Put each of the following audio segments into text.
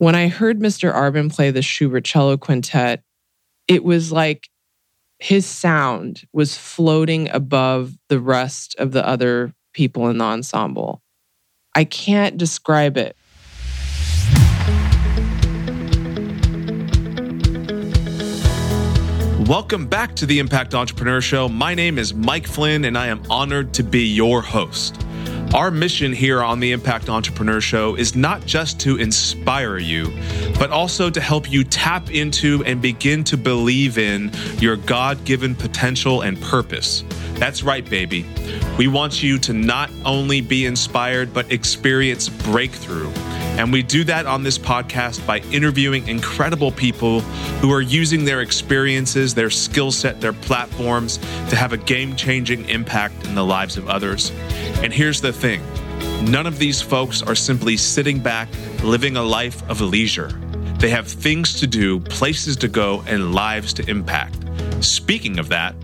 When I heard Mr. Arben play the Schubert Cello Quintet, it was like his sound was floating above the rest of the other people in the ensemble. I can't describe it. Welcome back to the Impact Entrepreneur Show. My name is Mike Flynn, and I am honored to be your host. Our mission here on the Impact Entrepreneur Show is not just to inspire you, but also to help you tap into and begin to believe in your God given potential and purpose. That's right, baby. We want you to not only be inspired, but experience breakthrough. And we do that on this podcast by interviewing incredible people who are using their experiences, their skill set, their platforms to have a game changing impact in the lives of others. And here's the thing none of these folks are simply sitting back, living a life of leisure. They have things to do, places to go, and lives to impact. Speaking of that,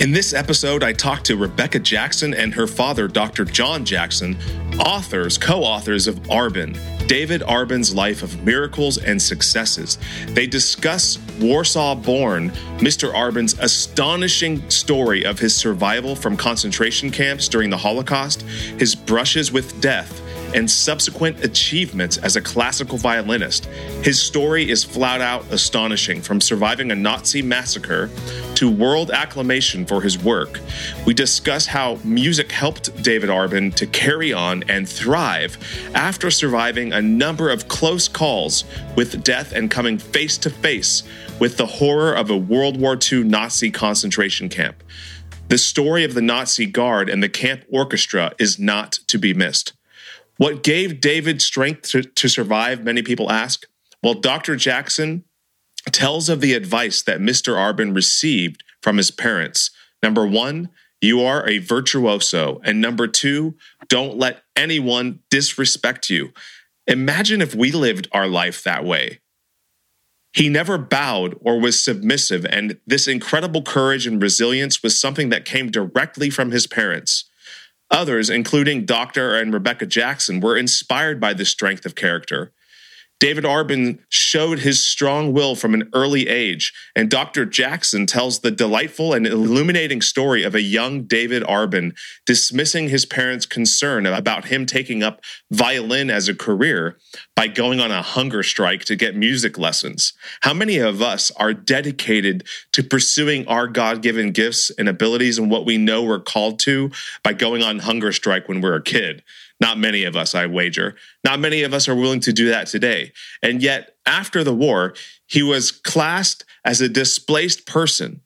in this episode, I talked to Rebecca Jackson and her father, Dr. John Jackson, authors, co authors of Arben, David Arben's life of miracles and successes. They discuss Warsaw born Mr. Arben's astonishing story of his survival from concentration camps during the Holocaust, his brushes with death and subsequent achievements as a classical violinist. His story is flat out astonishing from surviving a Nazi massacre to world acclamation for his work. We discuss how music helped David Arben to carry on and thrive after surviving a number of close calls with death and coming face to face with the horror of a World War II Nazi concentration camp. The story of the Nazi Guard and the camp orchestra is not to be missed. What gave David strength to, to survive, many people ask? Well, Dr. Jackson tells of the advice that Mr. Arben received from his parents. Number one, you are a virtuoso. And number two, don't let anyone disrespect you. Imagine if we lived our life that way. He never bowed or was submissive, and this incredible courage and resilience was something that came directly from his parents. Others, including Dr. and Rebecca Jackson, were inspired by this strength of character. David Arben showed his strong will from an early age, and Dr. Jackson tells the delightful and illuminating story of a young David Arben dismissing his parents' concern about him taking up violin as a career by going on a hunger strike to get music lessons. How many of us are dedicated to pursuing our God given gifts and abilities and what we know we're called to by going on hunger strike when we're a kid? Not many of us, I wager. Not many of us are willing to do that today. And yet, after the war, he was classed as a displaced person.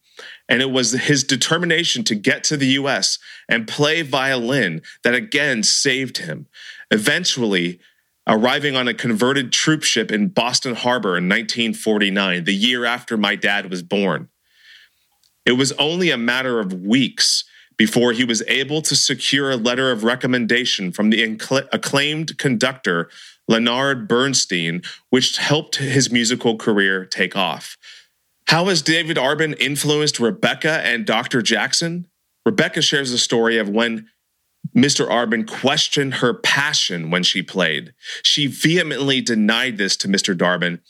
And it was his determination to get to the US and play violin that again saved him. Eventually, arriving on a converted troop ship in Boston Harbor in 1949, the year after my dad was born. It was only a matter of weeks before he was able to secure a letter of recommendation from the acclaimed conductor Leonard Bernstein, which helped his musical career take off. How has David Arben influenced Rebecca and Dr. Jackson? Rebecca shares the story of when Mr. Arben questioned her passion when she played. She vehemently denied this to Mr. Darbin.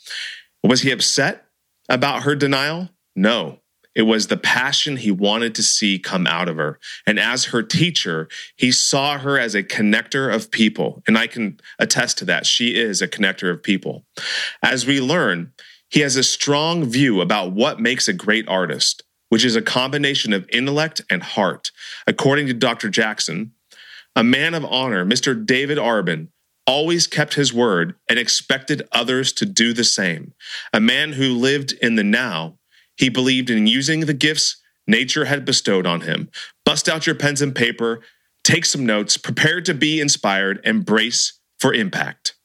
Was he upset about her denial? No. It was the passion he wanted to see come out of her. And as her teacher, he saw her as a connector of people. And I can attest to that. She is a connector of people. As we learn, he has a strong view about what makes a great artist, which is a combination of intellect and heart. According to Dr. Jackson, a man of honor, Mr. David Arben, always kept his word and expected others to do the same. A man who lived in the now he believed in using the gifts nature had bestowed on him. Bust out your pens and paper, take some notes, prepare to be inspired, and brace for impact.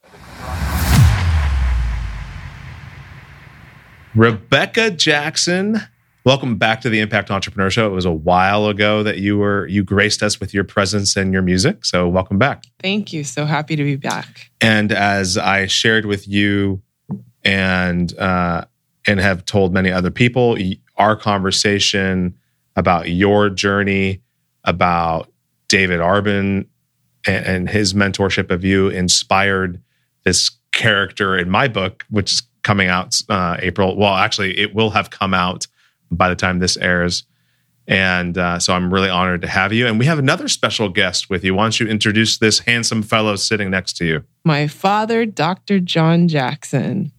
Rebecca Jackson, welcome back to the Impact Entrepreneur Show. It was a while ago that you were you graced us with your presence and your music, so welcome back. Thank you. So happy to be back. And as I shared with you and uh, and have told many other people. Our conversation about your journey, about David Arben and, and his mentorship of you inspired this character in my book, which is coming out uh, April. Well, actually, it will have come out by the time this airs. And uh, so I'm really honored to have you. And we have another special guest with you. Why don't you introduce this handsome fellow sitting next to you? My father, Dr. John Jackson.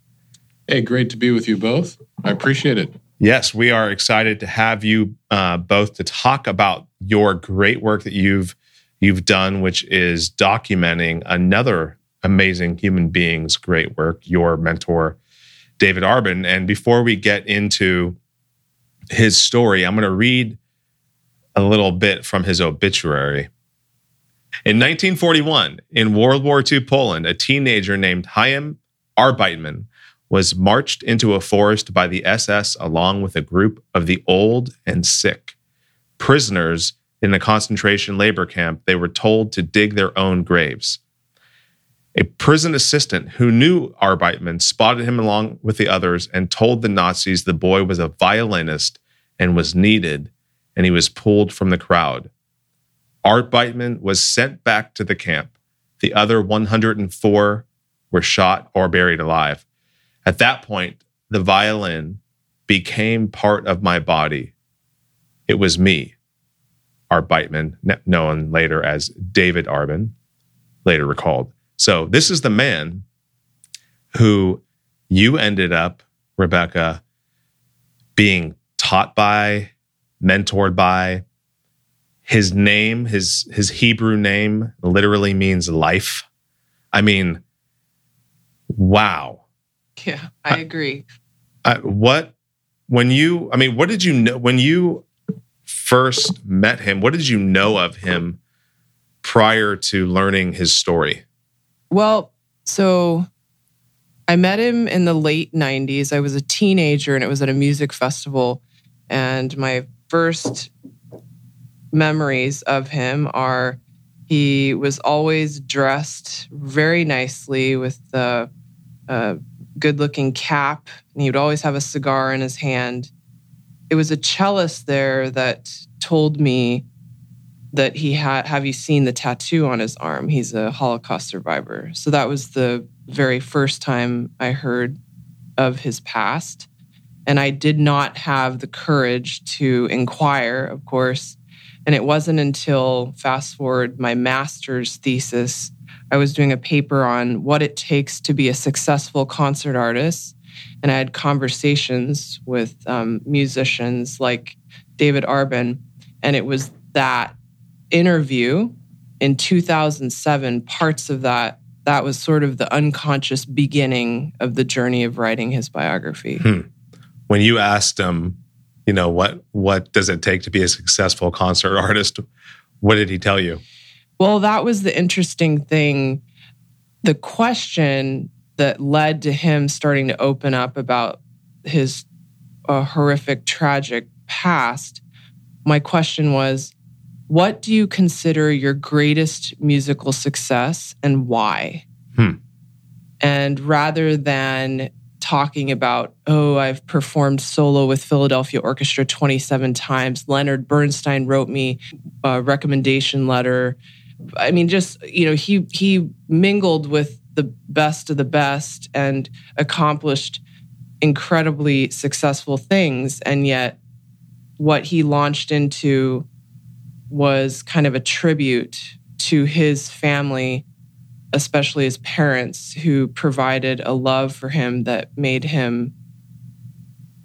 Hey, great to be with you both. I appreciate it. Yes, we are excited to have you uh, both to talk about your great work that you've you've done, which is documenting another amazing human being's great work, your mentor, David Arben. And before we get into his story, I'm going to read a little bit from his obituary. In 1941, in World War II Poland, a teenager named Chaim Arbeitman was marched into a forest by the SS along with a group of the old and sick. Prisoners in a concentration labor camp, they were told to dig their own graves. A prison assistant who knew Arbeitman spotted him along with the others and told the Nazis the boy was a violinist and was needed, and he was pulled from the crowd. Arbeitman was sent back to the camp. The other 104 were shot or buried alive. At that point, the violin became part of my body. It was me, Arbeitman, known later as David Arben, later recalled. So this is the man who you ended up, Rebecca, being taught by, mentored by. His name, his his Hebrew name literally means life. I mean, wow. Yeah, I agree. I, what when you I mean, what did you know when you first met him? What did you know of him prior to learning his story? Well, so I met him in the late 90s. I was a teenager and it was at a music festival. And my first memories of him are he was always dressed very nicely with the uh, good looking cap, and he would always have a cigar in his hand. It was a cellist there that told me that he had have you seen the tattoo on his arm? He's a holocaust survivor. So that was the very first time i heard of his past. And i did not have the courage to inquire of course. And it wasn't until fast forward my master's thesis i was doing a paper on what it takes to be a successful concert artist and i had conversations with um, musicians like david arben and it was that interview in 2007, parts of that, that was sort of the unconscious beginning of the journey of writing his biography. Hmm. When you asked him, you know, what what does it take to be a successful concert artist? What did he tell you? Well, that was the interesting thing. The question that led to him starting to open up about his uh, horrific, tragic past. My question was, what do you consider your greatest musical success and why? Hmm. And rather than talking about, oh, I've performed solo with Philadelphia Orchestra 27 times, Leonard Bernstein wrote me a recommendation letter. I mean, just, you know, he he mingled with the best of the best and accomplished incredibly successful things. And yet what he launched into was kind of a tribute to his family, especially his parents, who provided a love for him that made him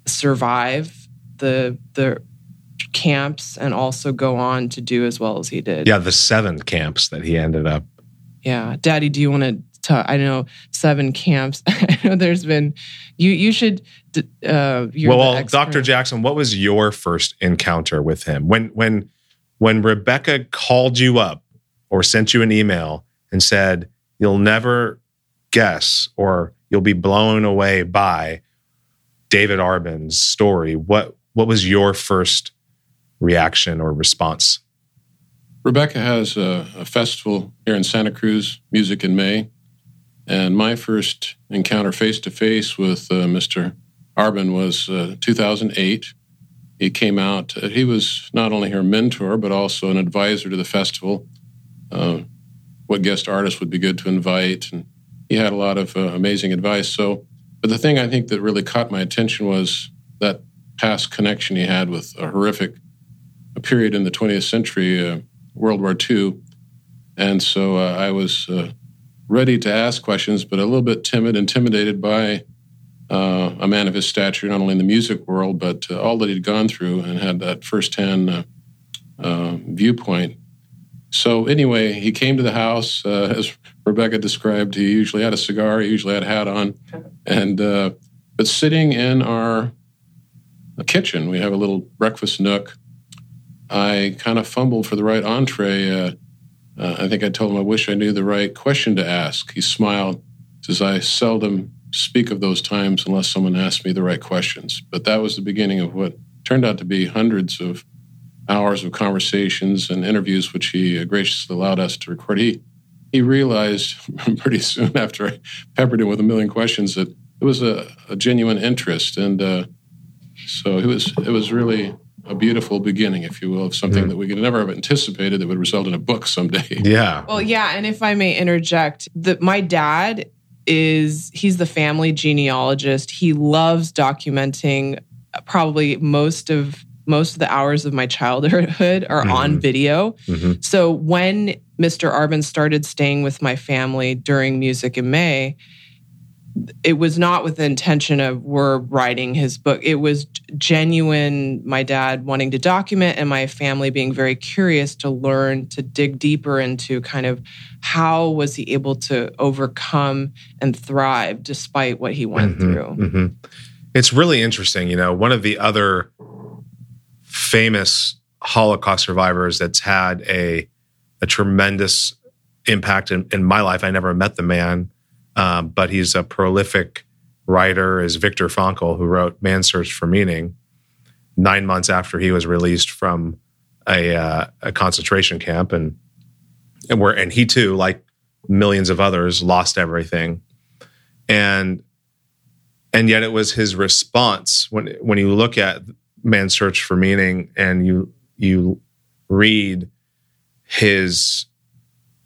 survive the the camps and also go on to do as well as he did. Yeah, the seven camps that he ended up. Yeah, Daddy, do you want to? Talk? I know seven camps. I know there's been. You you should. Uh, well, Dr. Jackson, what was your first encounter with him when when when Rebecca called you up or sent you an email and said, You'll never guess or you'll be blown away by David Arben's story, what, what was your first reaction or response? Rebecca has a, a festival here in Santa Cruz, Music in May. And my first encounter face to face with uh, Mr. Arben was uh, 2008 he came out. Uh, he was not only her mentor, but also an advisor to the festival. Uh, what guest artists would be good to invite, and he had a lot of uh, amazing advice. So, but the thing I think that really caught my attention was that past connection he had with a horrific period in the 20th century, uh, World War II. And so uh, I was uh, ready to ask questions, but a little bit timid, intimidated by uh, a man of his stature, not only in the music world, but uh, all that he'd gone through and had that firsthand viewpoint. So, anyway, he came to the house. As Rebecca described, he usually had a cigar, he usually had a hat on. And, but sitting in our kitchen, we have a little breakfast nook. I kind of fumbled for the right entree. I think I told him I wish I knew the right question to ask. He smiled, says, I seldom speak of those times unless someone asked me the right questions. But that was the beginning of what turned out to be hundreds of hours of conversations and interviews, which he uh, graciously allowed us to record. He he realized pretty soon after I peppered him with a million questions that it was a, a genuine interest, and uh, so it was it was really a beautiful beginning, if you will, of something mm. that we could never have anticipated that would result in a book someday. Yeah. Well, yeah, and if I may interject, that my dad is he's the family genealogist. He loves documenting probably most of most of the hours of my childhood are mm-hmm. on video. Mm-hmm. So when Mr. Arben started staying with my family during Music in May, it was not with the intention of we're writing his book. It was genuine, my dad wanting to document and my family being very curious to learn, to dig deeper into kind of how was he able to overcome and thrive despite what he went mm-hmm, through. Mm-hmm. It's really interesting. You know, one of the other famous Holocaust survivors that's had a, a tremendous impact in, in my life. I never met the man um, but he's a prolific writer, is Viktor Frankl, who wrote Man's Search for Meaning nine months after he was released from a, uh, a concentration camp. And, and, where, and he too, like millions of others, lost everything. And and yet it was his response when when you look at man's search for meaning and you you read his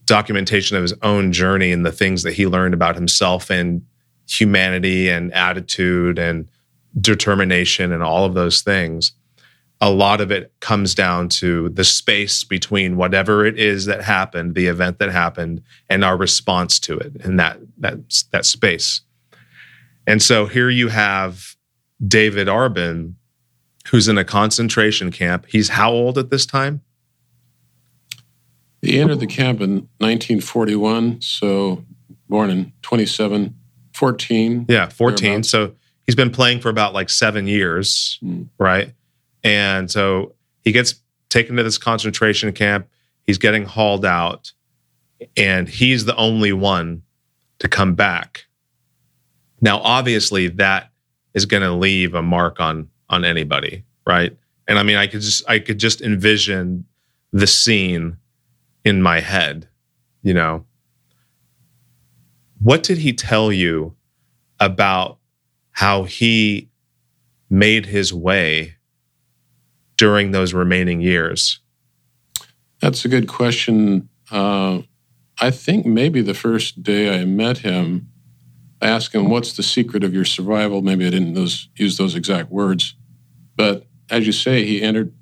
documentation of his own journey and the things that he learned about himself and humanity and attitude and determination and all of those things a lot of it comes down to the space between whatever it is that happened the event that happened and our response to it in that that that space. And so here you have David Arben who's in a concentration camp. He's how old at this time he entered the camp in 1941, so born in 27, 14. Yeah, 14. So he's been playing for about like seven years, mm. right? And so he gets taken to this concentration camp. He's getting hauled out, and he's the only one to come back. Now, obviously, that is going to leave a mark on on anybody, right? And I mean, I could just I could just envision the scene in my head, you know. What did he tell you about how he made his way during those remaining years? That's a good question. Uh, I think maybe the first day I met him, I asked him, What's the secret of your survival? Maybe I didn't those, use those exact words. But as you say, he entered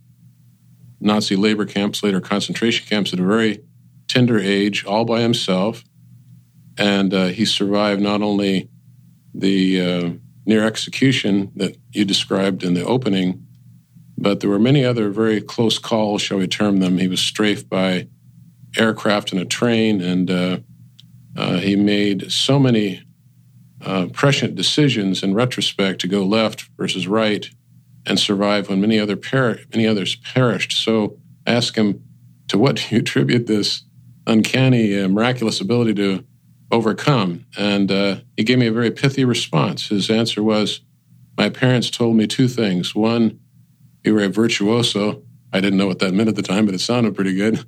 Nazi labor camps, later concentration camps at a very tender age, all by himself. And uh, he survived not only the uh, near execution that you described in the opening, but there were many other very close calls, shall we term them. He was strafed by aircraft and a train, and uh, uh he made so many uh, prescient decisions in retrospect to go left versus right and survive when many other many others perished. So I asked him, to what do you attribute this uncanny, uh, miraculous ability to overcome? And uh, he gave me a very pithy response. His answer was, my parents told me two things. One, you were a virtuoso. I didn't know what that meant at the time, but it sounded pretty good.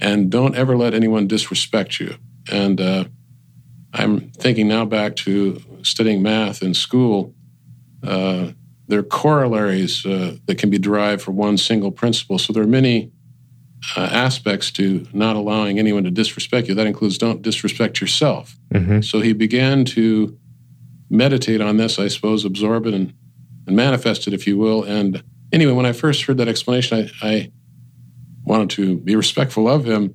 And don't ever let anyone disrespect you. And uh, I'm thinking now back to studying math in school. Uh, there are corollaries uh, that can be derived from one single principle. So there are many uh, aspects to not allowing anyone to disrespect you. That includes don't disrespect yourself. Mm-hmm. So he began to meditate on this, I suppose, absorb it and, and manifest it, if you will. And anyway, when I first heard that explanation, I, I wanted to be respectful of him,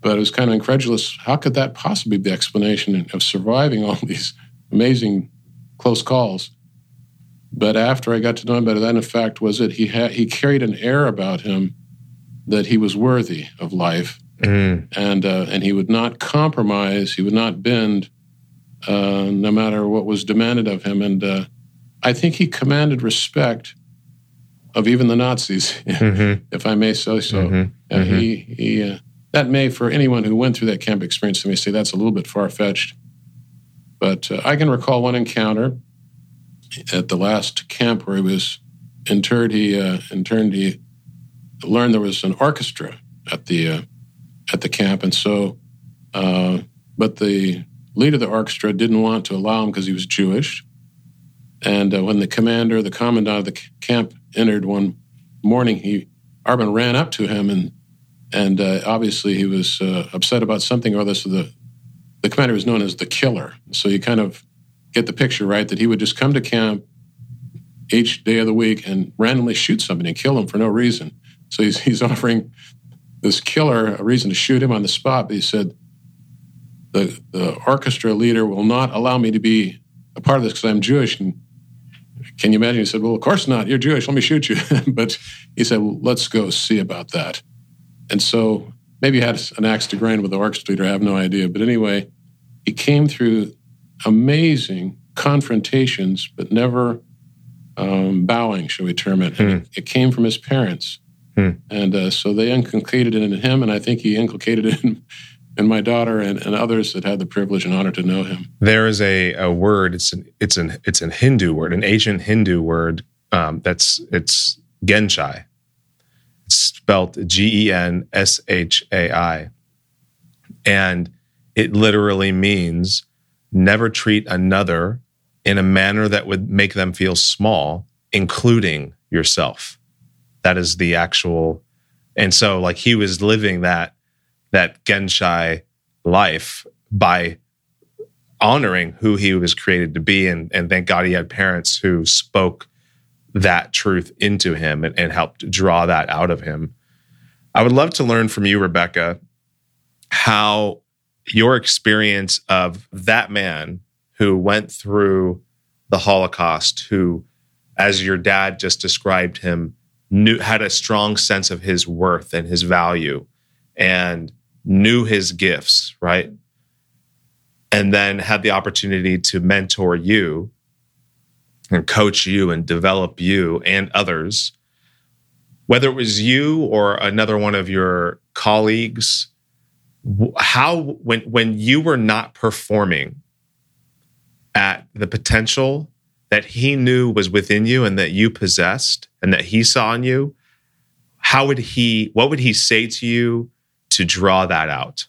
but I was kind of incredulous. How could that possibly be the explanation of surviving all these amazing close calls? But after I got to know him better, that in fact was it. He had he carried an air about him that he was worthy of life, mm. and uh, and he would not compromise. He would not bend, uh, no matter what was demanded of him. And uh, I think he commanded respect of even the Nazis, mm-hmm. if I may say so. Mm-hmm. Mm-hmm. He he uh, that may for anyone who went through that camp experience, they may say that's a little bit far fetched. But uh, I can recall one encounter at the last camp where he was interred. He uh, interned. He learned there was an orchestra at the uh, at the camp, and so, uh, but the leader of the orchestra didn't want to allow him because he was Jewish. And uh, when the commander, the commandant of the camp, entered one morning, he Arben ran up to him and and uh, obviously he was uh, upset about something or other. So the the commander was known as the killer. So he kind of get the picture right that he would just come to camp each day of the week and randomly shoot somebody and kill him for no reason. So he's, he's offering this killer a reason to shoot him on the spot. But he said, the, the orchestra leader will not allow me to be a part of this because I'm Jewish. And can you imagine? He said, Well, of course not. You're Jewish. Let me shoot you. but he said, well, Let's go see about that. And so maybe he had an axe to grind with the orchestra leader. I have no idea. But anyway, he came through amazing confrontations, but never um, bowing, shall we term it. Hmm. it. it. came from his parents. Hmm. And uh, so they inculcated it in him, and I think he inculcated it in, in my daughter and, and, others that had the privilege and honor to know him. There is a, a word. It's an it's an it's an Hindu word, an ancient Hindu word. Um, that's it's genshai. It's spelled G E N S H A I, and it literally means never treat another in a manner that would make them feel small, including yourself. That is the actual. And so, like, he was living that that Genshai life by honoring who he was created to be. And, and thank God he had parents who spoke that truth into him and, and helped draw that out of him. I would love to learn from you, Rebecca, how your experience of that man who went through the Holocaust, who, as your dad just described him, knew had a strong sense of his worth and his value and knew his gifts, right? And then had the opportunity to mentor you and coach you and develop you and others. Whether it was you or another one of your colleagues how when when you were not performing at the potential that he knew was within you and that you possessed and that he saw in you how would he what would he say to you to draw that out?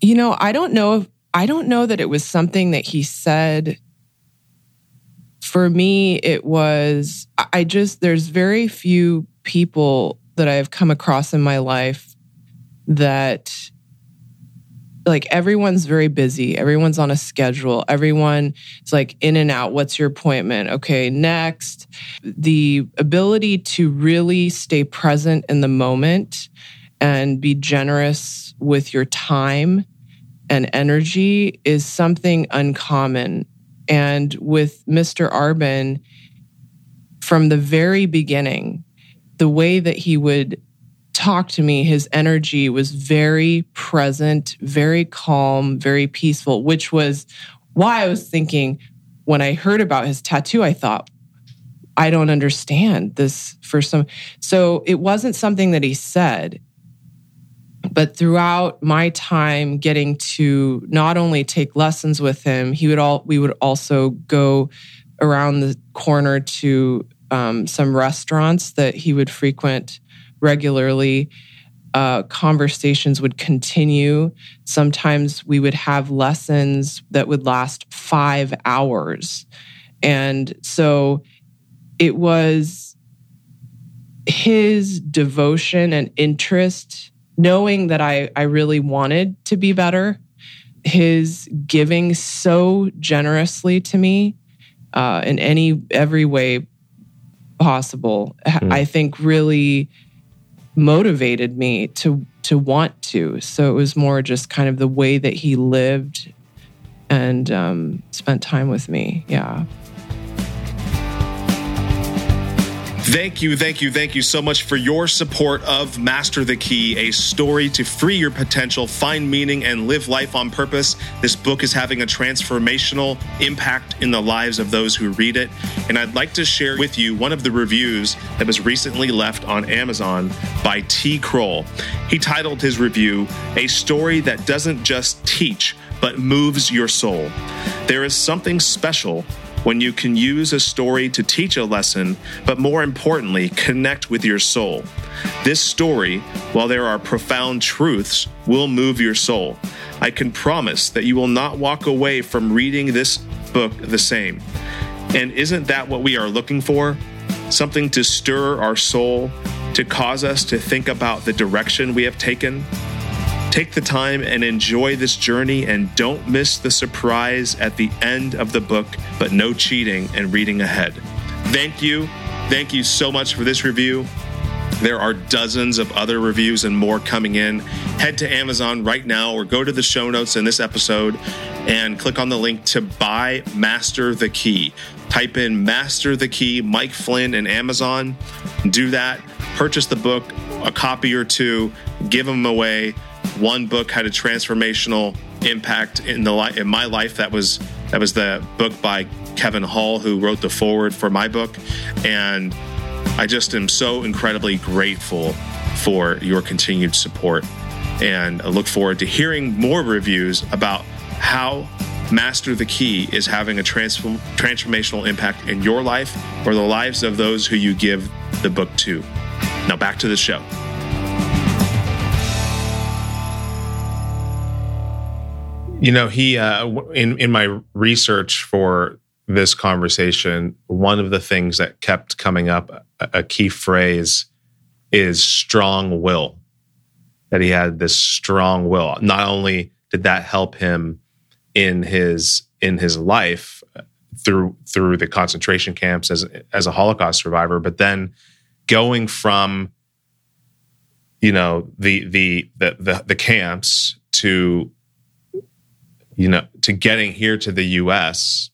You know i don't know if i don't know that it was something that he said. For me it was i just there's very few people that i've come across in my life that like everyone's very busy. Everyone's on a schedule. Everyone is like in and out. What's your appointment? Okay, next. The ability to really stay present in the moment and be generous with your time and energy is something uncommon. And with Mr. Arben, from the very beginning, the way that he would talked to me, his energy was very present, very calm, very peaceful, which was why I was thinking when I heard about his tattoo, I thought, I don't understand this for some. So it wasn't something that he said. But throughout my time getting to not only take lessons with him, he would all we would also go around the corner to um, some restaurants that he would frequent regularly. Uh, conversations would continue. Sometimes we would have lessons that would last five hours. And so it was his devotion and interest, knowing that I, I really wanted to be better, his giving so generously to me uh, in any every way possible, mm. I think really motivated me to to want to. So it was more just kind of the way that he lived and um, spent time with me. Yeah. Thank you, thank you, thank you so much for your support of Master the Key, a story to free your potential, find meaning, and live life on purpose. This book is having a transformational impact in the lives of those who read it. And I'd like to share with you one of the reviews that was recently left on Amazon by T. Kroll. He titled his review, A Story That Doesn't Just Teach, but Moves Your Soul. There is something special when you can use a story to teach a lesson, but more importantly, connect with your soul. This story, while there are profound truths, will move your soul. I can promise that you will not walk away from reading this book the same. And isn't that what we are looking for? Something to stir our soul, to cause us to think about the direction we have taken? Take the time and enjoy this journey and don't miss the surprise at the end of the book, but no cheating and reading ahead. Thank you. Thank you so much for this review. There are dozens of other reviews and more coming in. Head to Amazon right now or go to the show notes in this episode and click on the link to buy Master the Key. Type in Master the Key, Mike Flynn, and Amazon. Do that. Purchase the book, a copy or two, give them away one book had a transformational impact in the li- in my life. That was that was the book by Kevin Hall, who wrote the foreword for my book, and I just am so incredibly grateful for your continued support. And I look forward to hearing more reviews about how Master the Key is having a transform- transformational impact in your life or the lives of those who you give the book to. Now, back to the show. You know, he uh, in in my research for this conversation, one of the things that kept coming up, a, key phrase, is strong will. That he had this strong will. Not only did that help him in his in his life through through the concentration camps as as a Holocaust survivor, but then going from you know the the the the, the camps to you know, to getting here to the US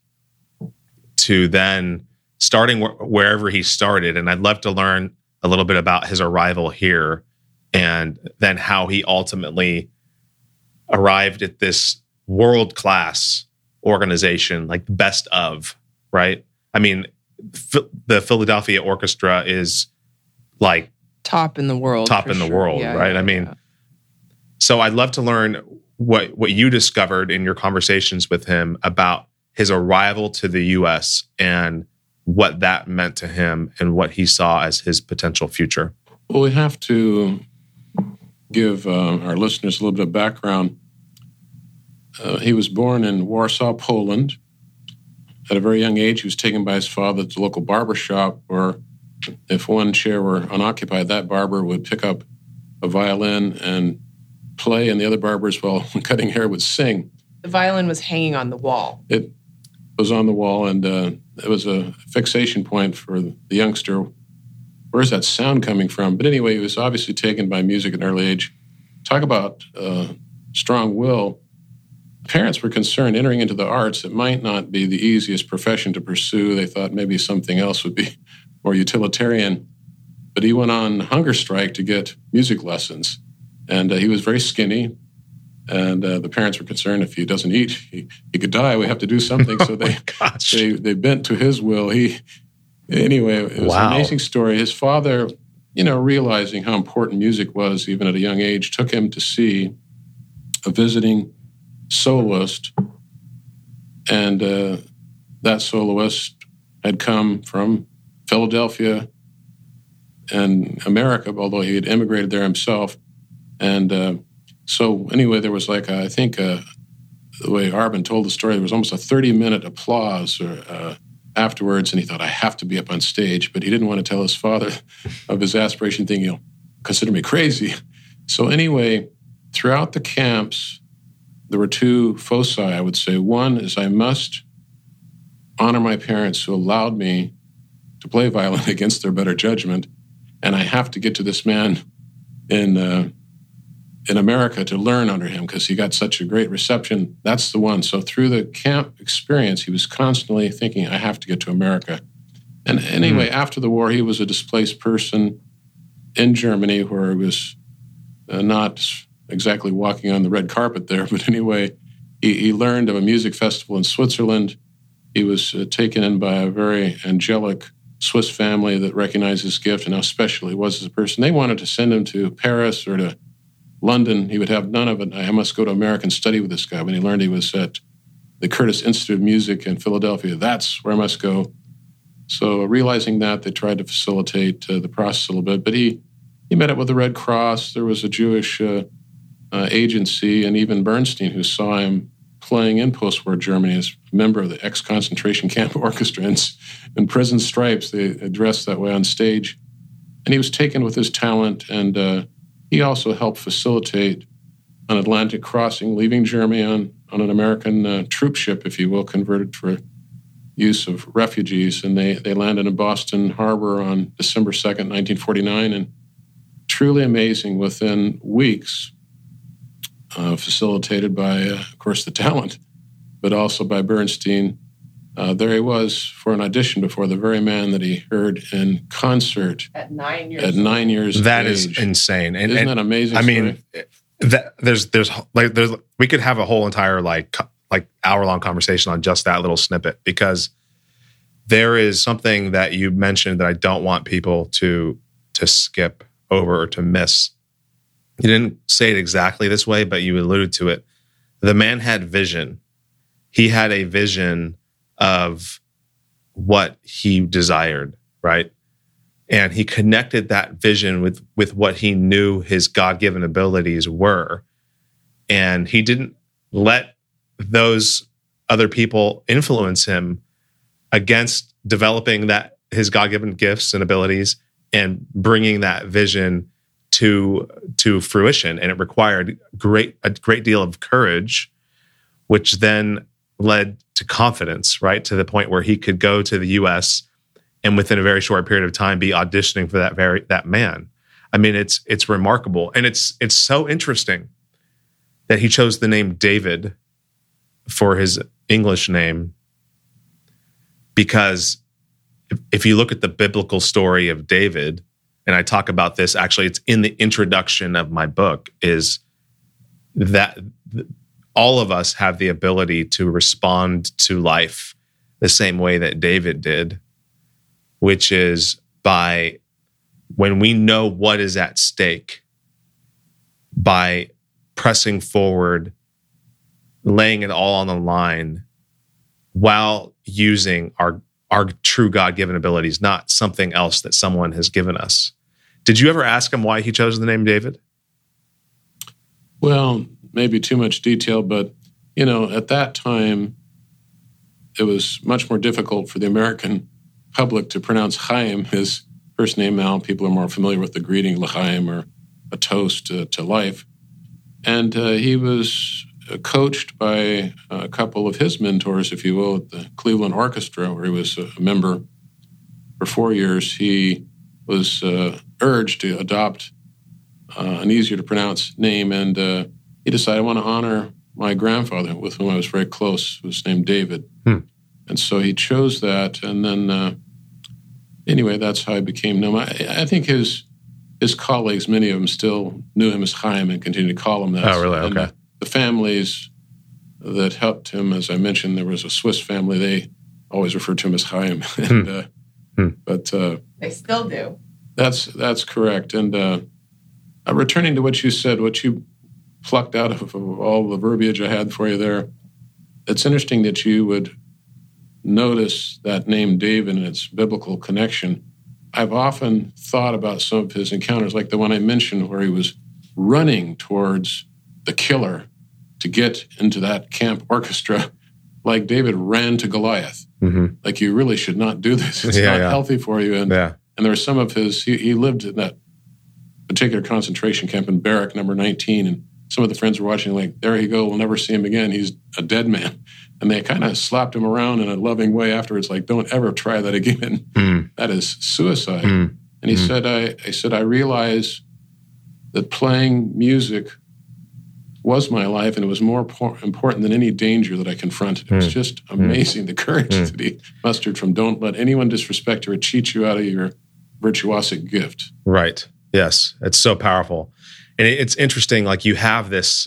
to then starting wh- wherever he started. And I'd love to learn a little bit about his arrival here and then how he ultimately arrived at this world class organization, like the best of, right? I mean, F- the Philadelphia Orchestra is like top in the world, top in the sure. world, yeah, right? Yeah, I mean, yeah. so I'd love to learn what what you discovered in your conversations with him about his arrival to the US and what that meant to him and what he saw as his potential future. Well, we have to give uh, our listeners a little bit of background. Uh, he was born in Warsaw, Poland. At a very young age, he was taken by his father to the local barber shop where, if one chair were unoccupied, that barber would pick up a violin and play, and the other barbers, while cutting hair, would sing. The violin was hanging on the wall. It was on the wall, and uh, it was a fixation point for the youngster. Where's that sound coming from? But anyway, he was obviously taken by music at an early age. Talk about uh, strong will. Parents were concerned entering into the arts. It might not be the easiest profession to pursue. They thought maybe something else would be more utilitarian. But he went on hunger strike to get music lessons. And uh, he was very skinny. And uh, the parents were concerned if he doesn't eat, he, he could die. We have to do something. So they, oh they, they bent to his will. He, anyway, it was wow. an amazing story. His father, you know, realizing how important music was even at a young age, took him to see a visiting soloist. And uh, that soloist had come from Philadelphia and America, although he had immigrated there himself. And uh, so, anyway, there was like, a, I think, uh, the way Arben told the story, there was almost a 30 minute applause or, uh, afterwards, and he thought, I have to be up on stage, but he didn't want to tell his father of his aspiration, thinking he'll consider me crazy. So, anyway, throughout the camps, there were two foci, I would say. One is I must honor my parents who allowed me to play violin against their better judgment, and I have to get to this man in uh, in America to learn under him because he got such a great reception. That's the one. So through the camp experience, he was constantly thinking, "I have to get to America." And anyway, mm-hmm. after the war, he was a displaced person in Germany, where he was uh, not exactly walking on the red carpet there, but anyway, he, he learned of a music festival in Switzerland. He was uh, taken in by a very angelic Swiss family that recognized his gift and how special he was as a person. They wanted to send him to Paris or to London. He would have none of it. I must go to America and study with this guy. When he learned he was at the Curtis Institute of Music in Philadelphia, that's where I must go. So, realizing that, they tried to facilitate uh, the process a little bit. But he, he met up with the Red Cross. There was a Jewish uh, uh, agency, and even Bernstein, who saw him playing in post war Germany as a member of the ex concentration camp orchestra in, Prison Stripes. They addressed that way on stage. And he was taken with his talent, and uh, he also helped facilitate an Atlantic crossing, leaving Germany on, on an American uh, troop ship, if you will, converted for use of refugees. And they, they landed in Boston Harbor on December 2nd, 1949. And truly amazing within weeks, uh, facilitated by, uh, of course, the talent, but also by Bernstein. Uh, there he was for an audition before the very man that he heard in concert at nine years. At nine years, that is insane. And, Isn't and, that amazing? I mean, that there's there's like there's we could have a whole entire like like hour long conversation on just that little snippet because there is something that you mentioned that I don't want people to to skip over or to miss you didn't say it exactly this way, but you alluded to it. The man had vision. He had a vision of what he desired, right? And he connected that vision with, with what he knew his God given abilities were. And he didn't let those other people influence him against developing that his God given gifts and abilities and bringing that vision to to fruition and it required great a great deal of courage which then led to confidence right? To the point where he could go to the US and within a very short period of time be auditioning for that very that man. I mean it's it's remarkable. And it's it's so interesting that he chose the name David for his English name because if, you look at the biblical story of David and I talk about this actually it's in the introduction of my book is that all of us have the ability to respond to life the same way that David did which is by when we know what is at stake by pressing forward laying it all on the line while using our our true god-given abilities not something else that someone has given us did you ever ask him why he chose the name David? Well, maybe too much detail, but you know, at that time, it was much more difficult for the American public to pronounce Chaim, his first name. Now people are more familiar with the greeting L'chaim or a toast to, to life. And uh, he was uh, coached by a couple of his mentors, if you will, at the Cleveland Orchestra, where he was a member for four years. He was uh, urged to adopt uh, an easier to pronounce name, and uh, he decided I want to honor my grandfather, with whom I was very close, who was named David, hmm. and so he chose that. And then, uh, anyway, that's how I became known. I, I, think his his colleagues, many of them, still knew him as Chaim and continue to call him that. Oh, really? And okay. The families that helped him, as I mentioned, there was a Swiss family. They always referred to him as Chaim, and, hmm. Uh, hmm. but uh, they still do. That's that's correct. And uh, uh, returning to what you said, what you plucked out of, of all the verbiage I had for you there, it's interesting that you would notice that name David and its biblical connection. I've often thought about some of his encounters, like the one I mentioned, where he was running towards the killer to get into that camp orchestra like David ran to Goliath. Mm-hmm. Like you really should not do this. It's Yeah, not yeah. healthy for you. And Yeah. and there were some of his. He, he lived in that particular concentration camp in Barrack Number 19, and some of the friends were watching. Like, there you go. We'll never see him again. He's a dead man. And they kind of slapped him around in a loving way afterwards. Like, don't ever try that again. Mm. That is suicide. Mm. And he Mm. said, I, I said, I realize that playing music was my life and it was more por- important than any danger that I confronted. It was Mm. just amazing the courage Mm. that he mustered from don't let anyone disrespect you or cheat you out of your virtuosic gift. Right. Yes. It's so powerful. And it's interesting, like you have this,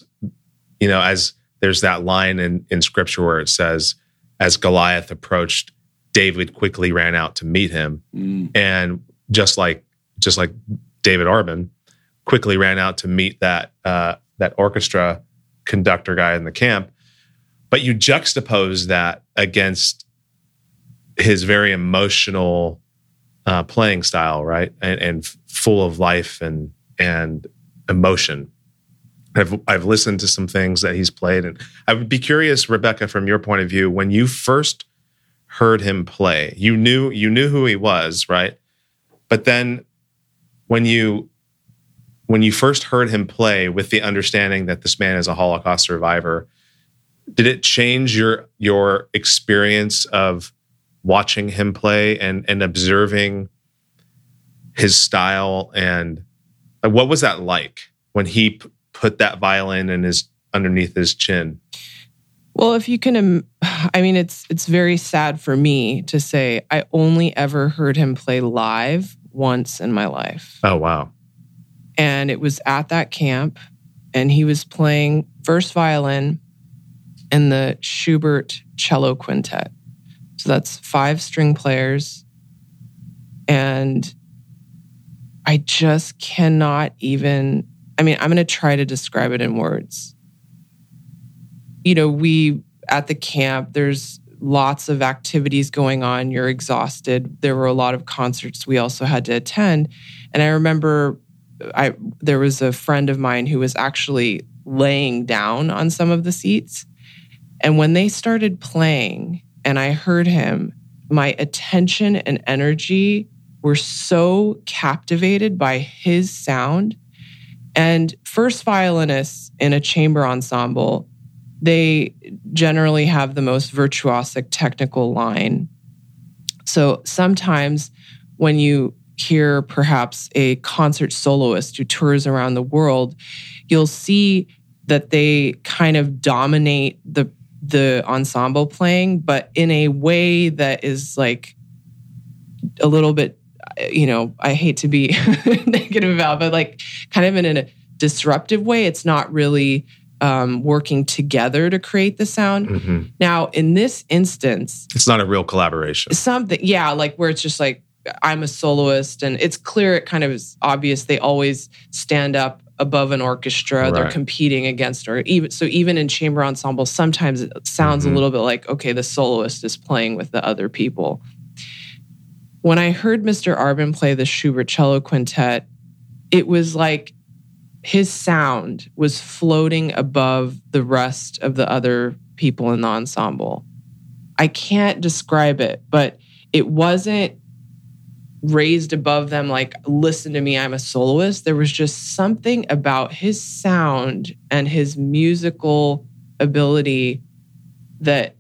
you know, as there's that line in, in scripture where it says, as Goliath approached, David quickly ran out to meet him. Mm. And just like just like David Arben quickly ran out to meet that uh, that orchestra conductor guy in the camp. But you juxtapose that against his very emotional uh, playing style, right, and, and full of life and and emotion. I've I've listened to some things that he's played, and I would be curious, Rebecca, from your point of view, when you first heard him play, you knew you knew who he was, right? But then when you when you first heard him play with the understanding that this man is a Holocaust survivor, did it change your your experience of watching him play and and observing his style and like, what was that like when he p- put that violin in his underneath his chin? Well, if you can, im- I mean, it's it's very sad for me to say I only ever heard him play live once in my life, Oh wow. and it was at that camp, and he was playing first violin in the Schubert cello quintet. So that's five string players, and I just cannot even. I mean, I'm going to try to describe it in words you know, we at the camp, there's lots of activities going on. You're exhausted. There were a lot of concerts we also had to attend. And I remember I there was a friend of mine who was actually laying down on some of the seats. And when they started playing and I heard him, my attention and energy were so captivated by his sound. And first violinists in a chamber ensemble, they generally have the most virtuosic technical line. So sometimes when you hear perhaps a concert soloist who tours around the world, you'll see that they kind of dominate the the ensemble playing, but in a way that is like a little bit, you know, I hate to be negative about, but like kind of in a disruptive way. It's not really um, working together to create the sound. Mhm. Now, in this instance, It's not a real collaboration. something, yeah, like where it's just like I'm a soloist, and it's clear, it kind of is obvious. They always stand up above an orchestra. They're competing against, or even so, even in chamber ensembles, sometimes it sounds Mhm. a little bit like okay, the soloist is playing with the other people. When I heard Mr. Arben play the Schubert cello quintet, it was like his sound was floating above the rest of the other people in the ensemble. I can't describe it, but it wasn't raised above them like, listen to me, I'm a soloist. There was just something about his sound and his musical ability that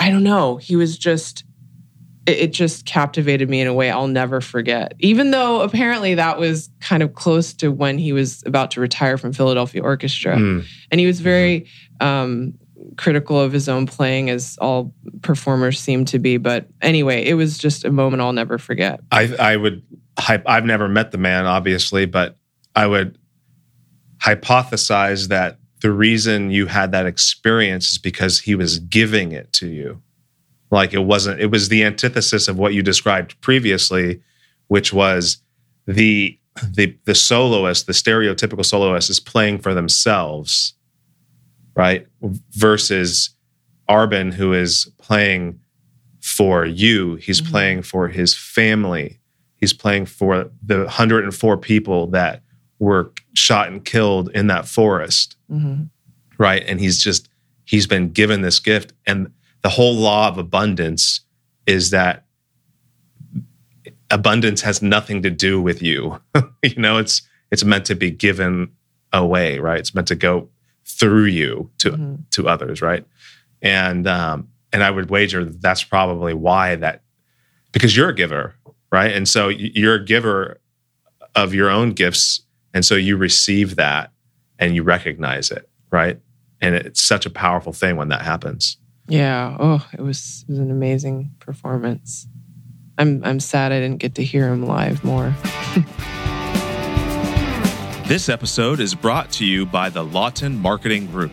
I don't know. He was just, it, it just captivated me in a way I'll never forget. Even though apparently that was kind of close to when he was about to retire from Philadelphia Orchestra. Mm. And he was very um, critical of his own playing, as all performers seem to be. But anyway, it was just a moment I'll never forget. I I would i've never met the man, obviously, but I would hypothesize that the reason you had that experience is because he was giving it to you. Like it wasn't. It was the antithesis of what you described previously, which was the the the soloist, the stereotypical soloist, is playing for themselves, right? Versus Arben, who is playing for you. He's Mhm. playing for his family. He's playing for the 104 people that were shot and killed in that forest, Mhm. right? And he's just he's been given this gift. And the whole law of abundance is that abundance has nothing to do with you. you know, it's it's meant to be given away, right? It's meant to go through you to mm-hmm. to others, right? And um, and I would wager that that's probably why that because you're a giver, right? And so you're a giver of your own gifts, and so you receive that and you recognize it, right? And it's such a powerful thing when that happens. Yeah. Oh, it was, it was an amazing performance. I'm I'm sad I didn't get to hear him live more. this episode is brought to you by the Lawton Marketing Group,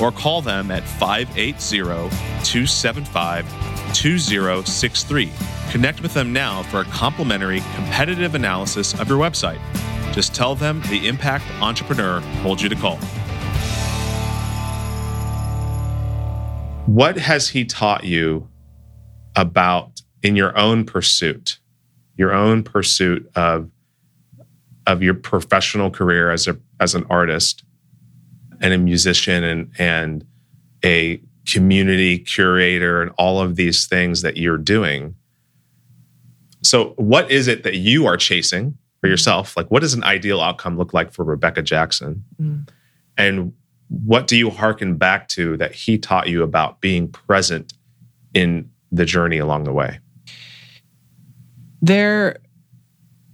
or call them at 580 275 2063. Connect with them now for a complimentary competitive analysis of your website. Just tell them the Impact Entrepreneur told you to call. What has he taught you about in your own pursuit? your own pursuit of of your professional career as a as an artist and a musician and and a community curator and all of these things that you're doing. So what is it that you are chasing for yourself? Like what does an ideal outcome look like for Rebecca Jackson? Mm. And what do you hearken back to that he taught you about being present in the journey along the way? There,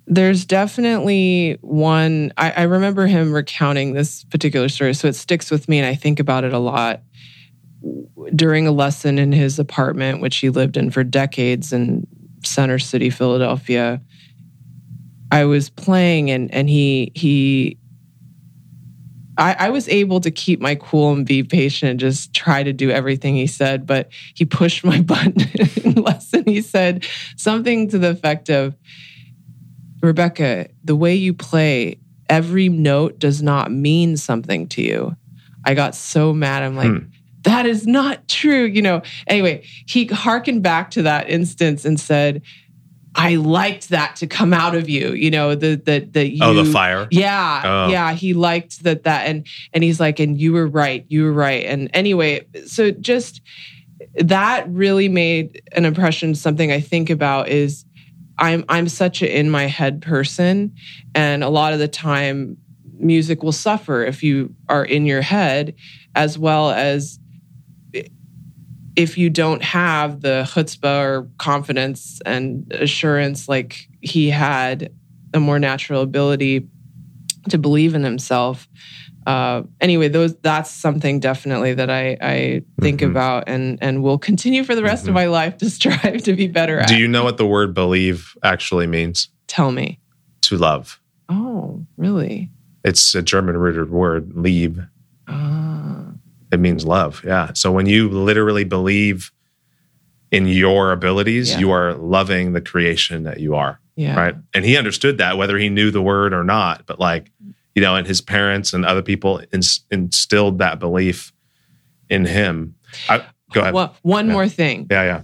there's definitely one. I, I remember him recounting this particular story, so it sticks with me, and I think about it a lot. During a lesson in his apartment, which he lived in for decades in Center City, Philadelphia, I was playing, and and he he I, I, was able to keep my cool and be patient and just try to do everything he said, but he pushed my button in lesson. He said something to the effect of, Rebecca, the way you play, every note does not mean something to you. I got so mad. I'm like, hmm. that is not true. You know, anyway, he harkened back to that instance and said, I liked that to come out of you, you know, the the the you, Oh, the fire. Yeah. Oh. Yeah. He liked that that and and he's like, and you were right, you were right. And anyway, so just that really made an impression. Something I think about is I'm I'm such an in my head person. And a lot of the time music will suffer if you are in your head, as well as if you don't have the chutzpah or confidence and assurance like he had, a more natural ability to believe in himself. Uh, anyway, those that's something definitely that I, I think mm-hmm. about and and will continue for the rest mm-hmm. of my life to strive to be better at. Do you know what the word believe actually means? Tell me. To love. Oh, really? It's a German rooted word, lieb. Ah. It means love. Yeah. So when you literally believe in your abilities, yeah. you are loving the creation that you are. Yeah. Right. And he understood that whether he knew the word or not. But like, you know, and his parents and other people ins- instilled that belief in him. I, go ahead. Well, one yeah. more thing. Yeah. Yeah.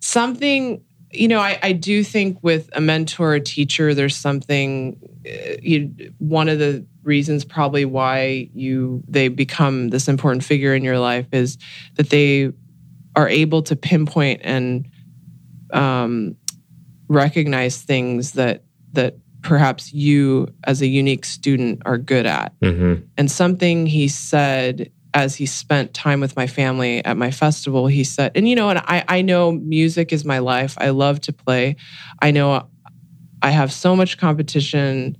Something you know, I, I do think with a mentor, a teacher, there's something. Uh, you, one of the reasons probably why you they become this important figure in your life is that they are able to pinpoint and um, recognize things that that perhaps you as a unique student are good at. Mm-hmm. And something he said as he spent time with my family at my festival, he said, and you know, and I, I know music is my life. I love to play. I know I have so much competition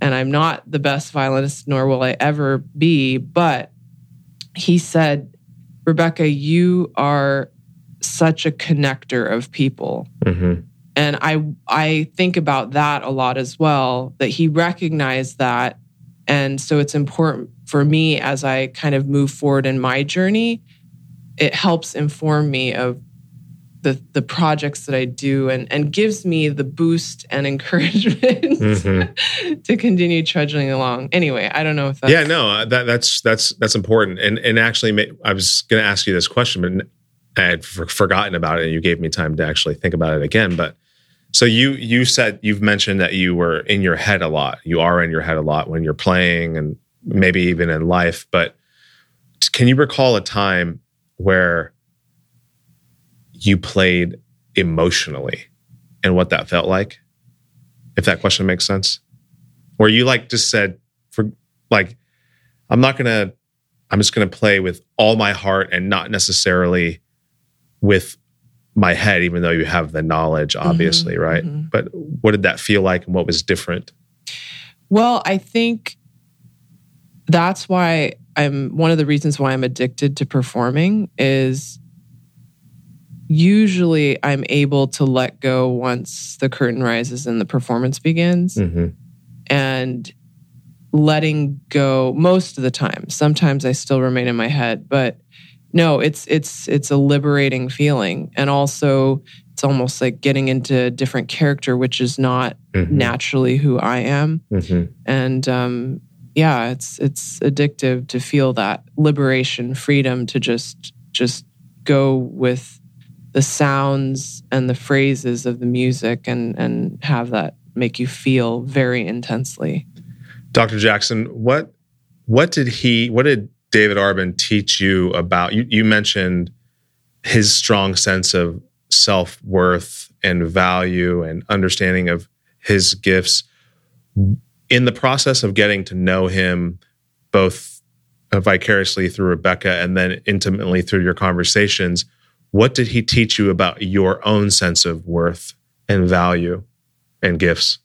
and I'm not the best violinist, nor will I ever be. But he said, Rebecca, you are such a connector of people. Mm-hmm. And I I think about that a lot as well, that he recognized that. And so it's important for me as I kind of move forward in my journey, it helps inform me of the the projects that I do and and gives me the boost and encouragement mm-hmm. to continue trudging along. Anyway, I don't know if that's Yeah, no, uh, that that's that's that's important. And and actually I was going to ask you this question but I had forgotten about it and you gave me time to actually think about it again, but so you you said you've mentioned that you were in your head a lot. You are in your head a lot when you're playing and maybe even in life, but can you recall a time where you played emotionally and what that felt like? If that question makes sense. Where you like just said, for like, I'm not gonna, I'm just gonna play with all my heart and not necessarily with my head, even though you have the knowledge, mm-hmm. obviously, mm-hmm, right? Mm-hmm. But what did that feel like and what was different? Well, I think that's why I'm one of the reasons why I'm addicted to performing is usually I'm able to let go once the curtain rises and the performance begins. Mm-hmm. And letting go most of the time. Sometimes I still remain in my head, but no, it's it's it's a liberating feeling. And also it's almost like getting into a different character, which is not mm-hmm. naturally who I am. Mm-hmm. And um, yeah, it's it's addictive to feel that liberation, freedom to just just go with the sounds and the phrases of the music and and have that make you feel very intensely. Dr. Jackson, what what did he what did David Arben teach you about you you mentioned his strong sense of self-worth and value and understanding of his gifts in the process of getting to know him both vicariously through Rebecca and then intimately through your conversations what did he teach you about your own sense of worth and value and gifts?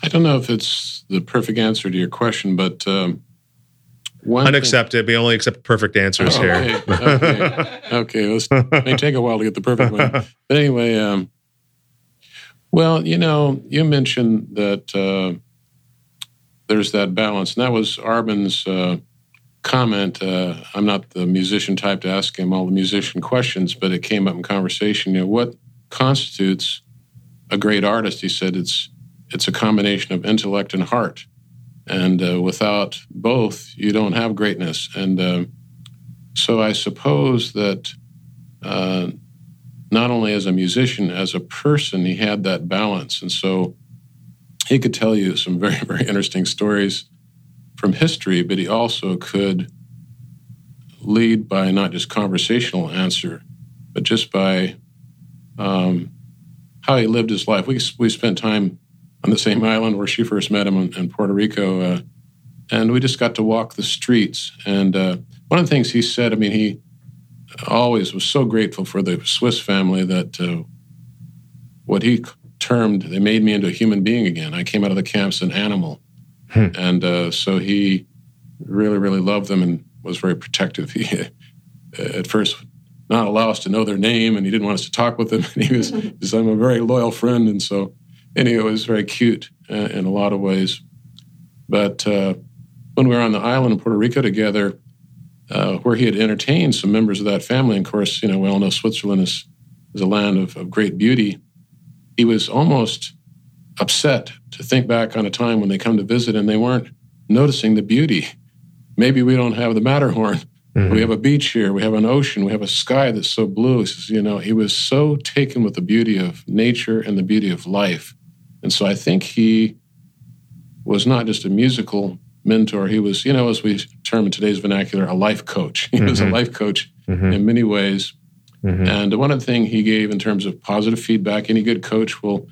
I don't know if it's the perfect answer to your question, but um, unaccepted. Thing- we only accept perfect answers oh, here. Okay, okay. Let's, it may take a while to get the perfect one, but anyway. Um, well, you know, you mentioned that uh, there's that balance, and that was Arben's uh, comment. Uh, I'm not the musician type to ask him all the musician questions, but it came up in conversation. You know, what constitutes a great artist? He said it's it's a combination of intellect and heart, and uh, without both, you don't have greatness. And uh, so, I suppose that uh, not only as a musician, as a person, he had that balance, and so he could tell you some very very interesting stories from history, but he also could lead by not just conversational answer, but just by um, how he lived his life. We we spent time on the same island where she first met him in, in Puerto Rico, uh, and we just got to walk the streets. And uh, one of the things he said, I mean, he always was so grateful for the Swiss family that uh, what he termed they made me into a human being again. I came out of the camps an animal. Hmm. And uh, so he really, really loved them and was very protective. He, at first, not allow us to know their name, and he didn't want us to talk with them. And he was, he was I'm a very loyal friend, and so anyway, it was very cute uh, in a lot of ways. But uh, when we were on the island in Puerto Rico together, uh, where he had entertained some members of that family, and of course, you know, we all know Switzerland is, is a land of, of great beauty. He was almost upset to think back on a time when they come to visit and they weren't noticing the beauty. Maybe we don't have the Matterhorn. Mm-hmm. We have a beach here. We have an ocean. We have a sky that's so blue. You know, he was so taken with the beauty of nature and the beauty of life. And so I think he was not just a musical mentor. He was, you know, as we term in today's vernacular, a life coach. He mm-hmm. was a mm-hmm. life coach mm-hmm. in many ways. Mm-hmm. And one of the things he gave in terms of positive feedback, any good coach will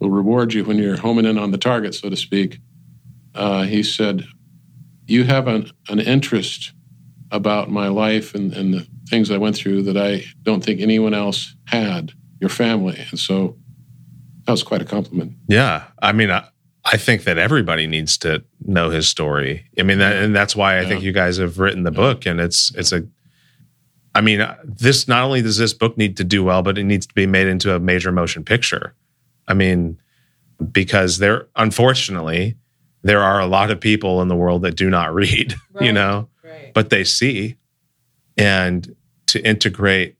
will reward you when you're homing in on the target, so to speak. Uh, he said, You have an, an interest about my life and, and the things I went through that I don't think anyone else had, your family. And so that was quite a compliment. Yeah. I mean, I, I think that everybody needs to know his story. I mean, that, and that's why I yeah. think you guys have written the book. And it's, it's a, I mean, this not only does this book need to do well, but it needs to be made into a major motion picture. I mean, because there, unfortunately, there are a lot of people in the world that do not read, right, you know, right. but they see. And to integrate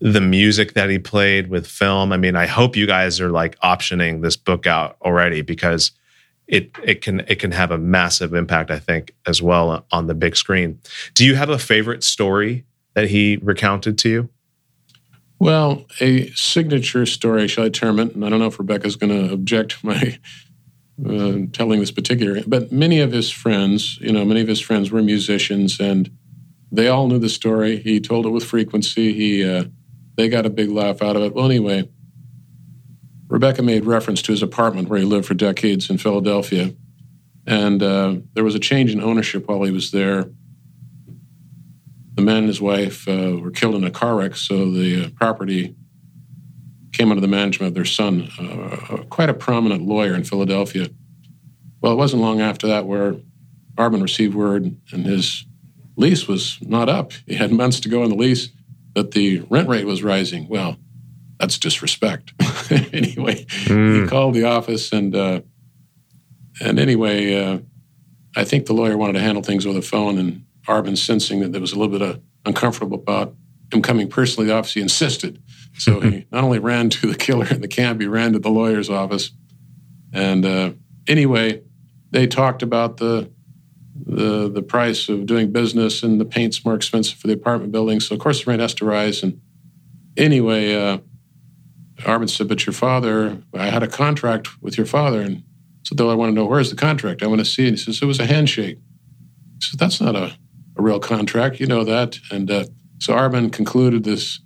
the music that he played with film. I mean, I hope you guys are like optioning this book out already because it it can it can have a massive impact, I think, as well on the big screen. Do you have a favorite story that he recounted to you? Well, a signature story, shall I term it? And I don't know if Rebecca's going to object my uh, telling this particular, but many of his friends, you know, many of his friends were musicians, and they all knew the story. He told it with frequency. He uh, they got a big laugh out of it. Well, anyway, Rebecca made reference to his apartment where he lived for decades in Philadelphia. And uh, there was a change in ownership while he was there. The man and his wife uh, were killed in a car wreck, so the uh, property came under the management of their son, uh, quite a prominent lawyer in Philadelphia. Well, it wasn't long after that where Arben received word and his lease was not up. He had months to go on the lease, but the rent rate was rising. Well, that's disrespect. anyway, mm. he called the office and uh, and anyway, uh, I think the lawyer wanted to handle things over the phone, and Arben, sensing that there was a little bit of uncomfortable about him coming personally to the office, he insisted. So he not only ran to the killer in the camp, he ran to the lawyer's office. And uh, anyway, they talked about the the the price of doing business, and the paint's more expensive for the apartment building. So of course the rent has to rise. And anyway, uh, Arben said, But your father, I had a contract with your father. And so though I want to know, where's the contract? I want to see. And he says, It was a handshake. He said, That's not a, a real contract. You know that. And uh, so Arben concluded this,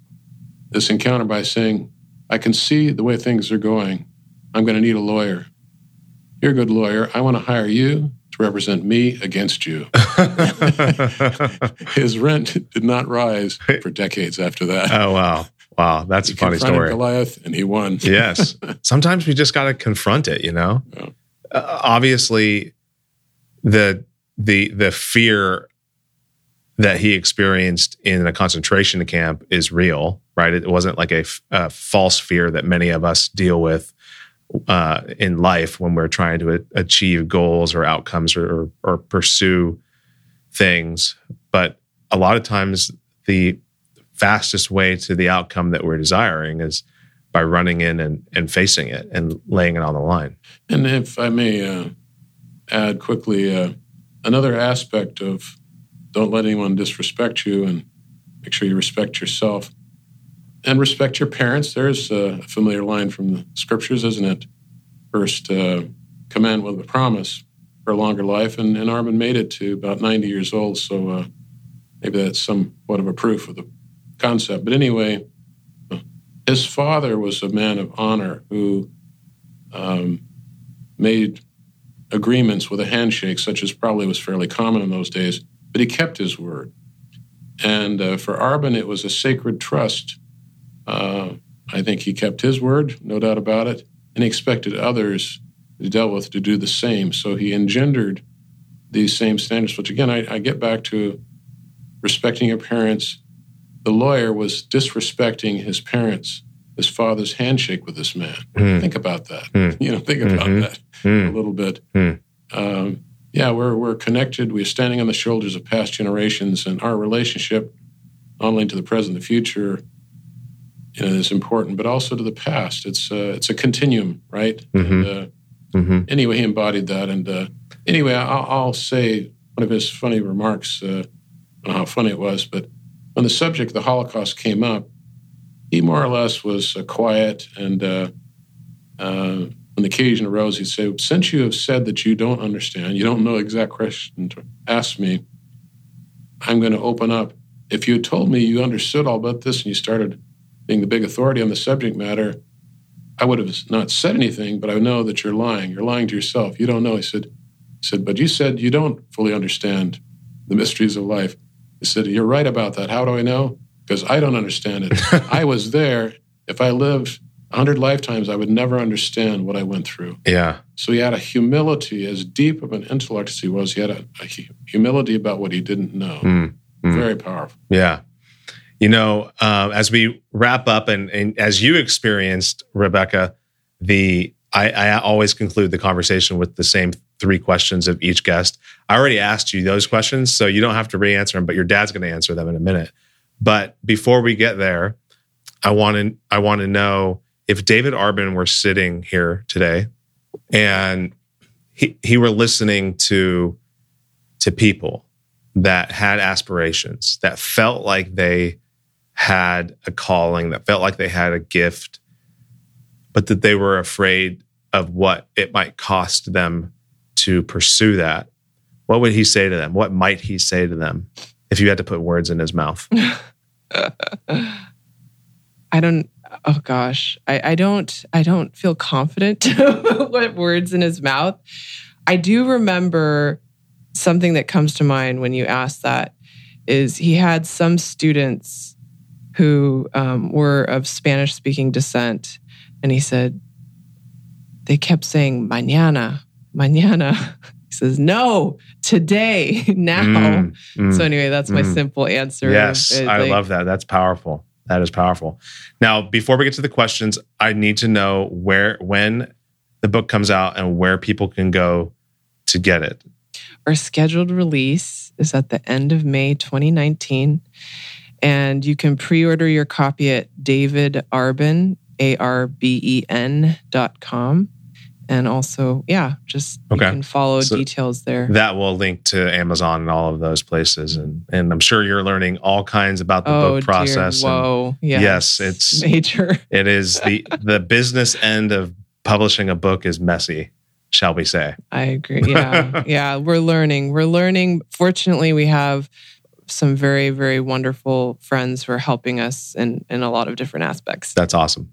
this encounter by saying, I can see the way things are going. I'm going to need a lawyer. You're a good lawyer. I want to hire you represent me against you. His rent did not rise for decades after that. Oh, wow. Wow, that's he a funny story. Goliath, and he won. yes. Sometimes we just got to confront it. You know, yeah. uh, obviously, the the the fear that he experienced in a concentration camp is real, right? It wasn't like a, a false fear that many of us deal with uh, in life when we're trying to achieve goals or outcomes or, or, or pursue things. But a lot of times, the fastest way to the outcome that we're desiring is by running in and, and facing it and laying it on the line. And if I may uh, add quickly, uh, another aspect of don't let anyone disrespect you and make sure you respect yourself and respect your parents. There's a familiar line from the scriptures, isn't it? First uh, command with a promise for a longer life. And, and Arben made it to about 90 years old. So uh, maybe that's somewhat of a proof of the concept. But anyway, his father was a man of honor who um, made agreements with a handshake, such as probably was fairly common in those days, but he kept his word. And uh, for Arben, it was a sacred trust. Uh, I think he kept his word, no doubt about it, and he expected others he dealt with to do the same. So he engendered these same standards, which again, I, I get back to respecting your parents, the lawyer was disrespecting his parents, his father's handshake with this man. Mm. Think about that. Mm. You know, think about mm-hmm. that mm. a little bit. Hmm. Um, yeah, we're we're connected. We're standing on the shoulders of past generations, and our relationship, not only to the present, the future, you know, is important, but also to the past. It's uh, it's a continuum, right? Mm-hmm. And, uh, mm-hmm. Anyway, he embodied that, and uh, anyway, I'll, I'll, say one of his funny remarks. Uh, I don't know how funny it was, but when the subject of the Holocaust came up, he more or less was uh, quiet. And uh, uh, when the occasion arose, he'd say, Since you have said that you don't understand, you don't know exact question to ask me, I'm going to open up. If you told me you understood all about this and you started being the big authority on the subject matter, I would have not said anything, but I know that you're lying. You're lying to yourself. You don't know. He said, he said, but you said you don't fully understand the mysteries of life. He said, You're right about that. How do I know? Because I don't understand it. I was there. If I lived 100 lifetimes, I would never understand what I went through. Yeah. So he had a humility, as deep of an intellect as he was, he had a, a humility about what he didn't know. Mm, mm. Very powerful. Yeah. You know, uh, as we wrap up, and, and as you experienced, Rebecca, the I, I always conclude the conversation with the same three questions of each guest. I already asked you those questions, so you don't have to re answer them, but your dad's going to answer them in a minute. But before we get there, I want to I want to know if David Arben were sitting here today and he he were listening to to people that had aspirations, that felt like they had a calling, that felt like they had a gift, but that they were afraid of what it might cost them to pursue that. What would he say to them? What might he say to them if you had to put words in his mouth? I don't oh gosh. I, I don't I don't feel confident what words in his mouth. I do remember something that comes to mind when you ask that is he had some students who um, were of Spanish speaking descent. And he said, they kept saying, mañana, mañana. He says, no, today, now. Mm, mm, so, anyway, that's my mm. simple answer. Yes, I like, love that. That's powerful. That is powerful. Now, before we get to the questions, I need to know where, when the book comes out and where people can go to get it. Our scheduled release is at the end of May 2019. And you can pre order your copy at David Arben, A R B E N dot com. And also, yeah, just okay. you can follow so details there. That will link to Amazon and all of those places. And and I'm sure you're learning all kinds about the oh, book process. Dear. Whoa. Yes. yes, it's major. It is the the business end of publishing a book is messy shall we say. I agree. Yeah. yeah. We're learning. We're learning. Fortunately, we have some very, very wonderful friends who are helping us in, in a lot of different aspects. That's awesome.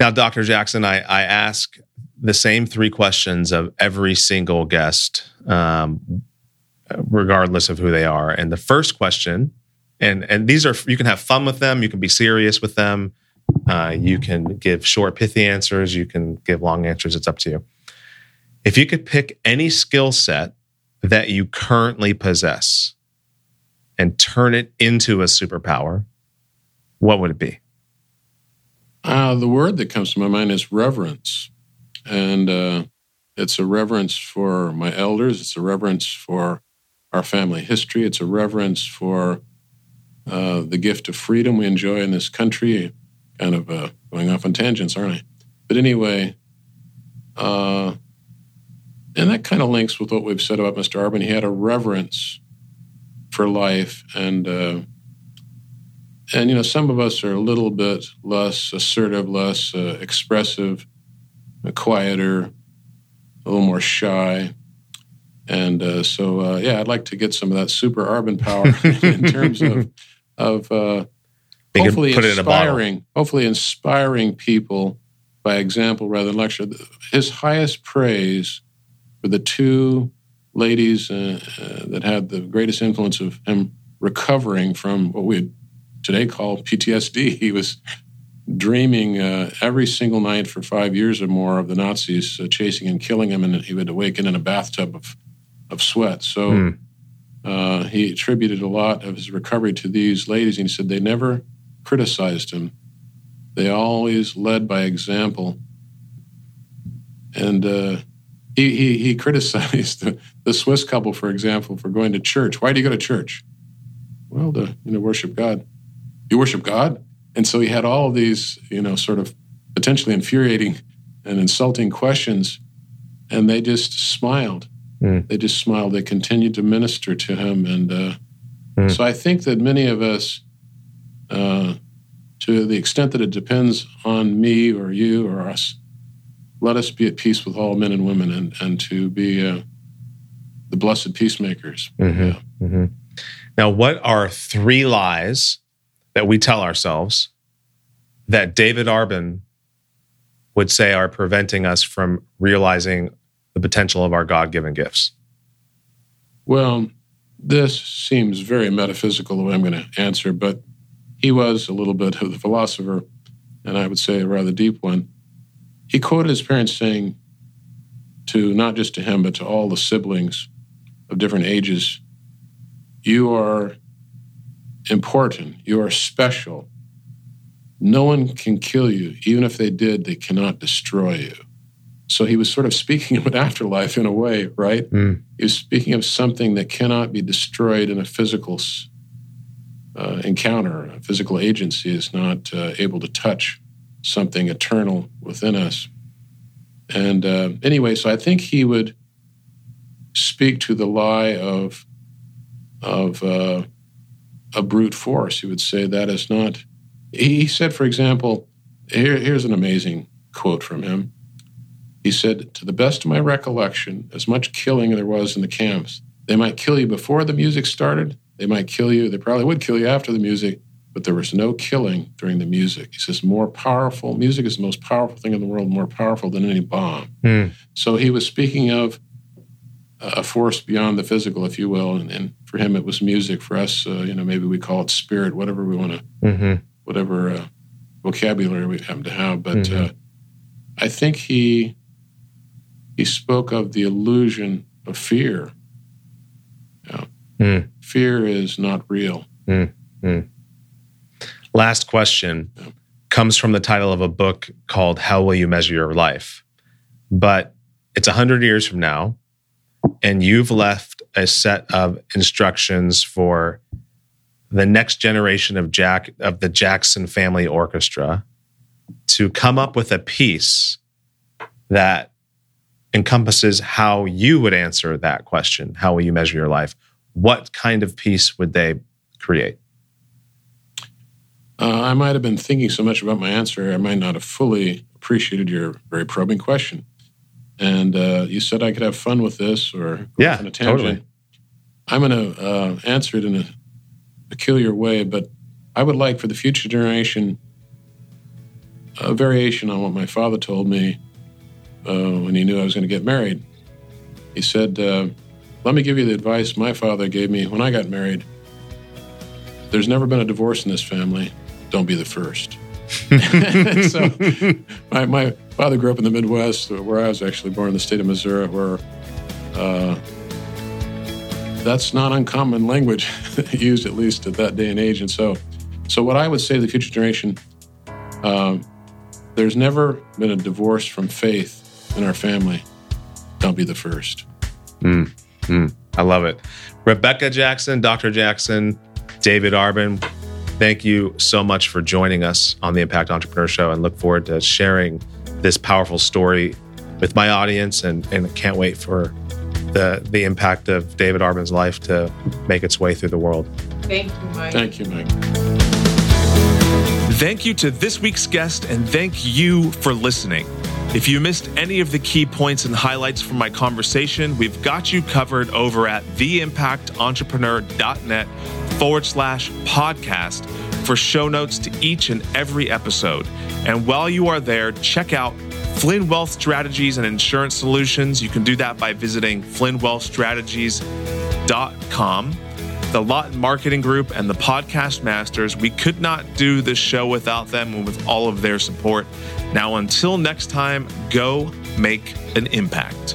Now, Dr. Jackson, I, I ask the same three questions of every single guest, um, regardless of who they are. And the first question, and and these are you can have fun with them, you can be serious with them, uh, you can give short, pithy answers, you can give long answers. It's up to you. If you could pick any skill set that you currently possess and turn it into a superpower, what would it be? Uh, the word that comes to my mind is reverence. And uh, it's a reverence for my elders, it's a reverence for our family history, it's a reverence for uh, the gift of freedom we enjoy in this country. Kind of uh, going off on tangents, aren't I? But anyway, uh, and that kind of links with what we've said about Mr. Arben. He had a reverence for life, and uh, and you know, some of us are a little bit less assertive, less uh, expressive, uh, quieter, a little more shy. And uh, so, uh, yeah, I'd like to get some of that super Arben power in terms of of uh, hopefully inspiring, hopefully inspiring people by example rather than lecture. His highest praise for the two ladies uh, uh, that had the greatest influence of him recovering from what we today call PTSD. He was dreaming uh, every single night for five years or more of the Nazis uh, chasing and killing him, and he would awaken in a bathtub of, of sweat. So mm. uh, he attributed a lot of his recovery to these ladies, and he said they never criticized him. They always led by example. And uh, he, he, he criticized the, the Swiss couple, for example, for going to church. Why do you go to church? Well, to you know worship God. You worship God, and so he had all of these you know sort of potentially infuriating and insulting questions, and they just smiled. Mm. They just smiled. They continued to minister to him, and uh, mm. so I think that many of us, uh, to the extent that it depends on me or you or us, let us be at peace with all men and women and, and to be uh, the blessed peacemakers. Mm-hmm. Yeah. Mm-hmm. Now, what are three lies that we tell ourselves that David Arben would say are preventing us from realizing the potential of our God given gifts? Well, this seems very metaphysical the way I'm going to answer, but he was a little bit of the philosopher, and I would say a rather deep one. He quoted his parents saying to not just to him, but to all the siblings of different ages, You are important. You are special. No one can kill you. Even if they did, they cannot destroy you. So he was sort of speaking of an afterlife in a way, right? Mm. He was speaking of something that cannot be destroyed in a physical uh, encounter, a physical agency, is not uh, able to touch something eternal within us. And uh, anyway, so I think he would speak to the lie of of uh, a brute force. He would say that is not. He said, for example, here, here's an amazing quote from him. He said, To the best of my recollection, as much killing there was in the camps, they might kill you before the music started, they might kill you, they probably would kill you after the music, but there was no killing during the music. He says, more powerful, music is the most powerful thing in the world, more powerful than any bomb. Mm. So he was speaking of a force beyond the physical, if you will. And, and for him, it was music. For us, uh, you know, maybe we call it spirit, whatever we want to, mm-hmm. whatever uh, vocabulary we happen to have. But mm-hmm. uh, I think he he spoke of the illusion of fear. You know, mm. Fear is not real. Mm. Last question comes from the title of a book called "How Will You Measure Your Life," but it's a hundred years from now and you've left a set of instructions for the next generation of Jack of the Jackson Family Orchestra to come up with a piece that encompasses how you would answer that question. How will you measure your life? What kind of piece would they create? Uh, I might have been thinking so much about my answer, I might not have fully appreciated your very probing question and uh, you said I could have fun with this or yeah, on a tangent. Totally. I'm going to uh, answer it in a peculiar way, but I would like for the future generation a variation on what my father told me uh, when he knew I was going to get married. He said, uh, Let me give you the advice my father gave me when I got married. There's never been a divorce in this family. Don't be the first. so my, my father grew up in the Midwest, where I was actually born in the state of Missouri, where uh, that's not uncommon language used at least at that day and age. And so, so what I would say to the future generation, um, there's never been a divorce from faith in our family. Don't be the first. Mm, mm, I love it. Rebecca Jackson, Dr. Jackson, David Arben, thank you so much for joining us on the Impact Entrepreneur Show and look forward to sharing this powerful story with my audience and, and can't wait for the the impact of David Arben's life to make its way through the world. Thank you, Mike. Thank you, Mike. Thank you to this week's guest and thank you for listening. If you missed any of the key points and highlights from my conversation, we've got you covered over at theimpactentrepreneur.net forward slash podcast for show notes to each and every episode. And while you are there, check out Flynn Wealth Strategies and Insurance Solutions. You can do that by visiting flynnwealthstrategies.com. The Lawton Marketing Group and the Podcast Masters, we could not do this show without them and with all of their support. Now, until next time, go make an impact.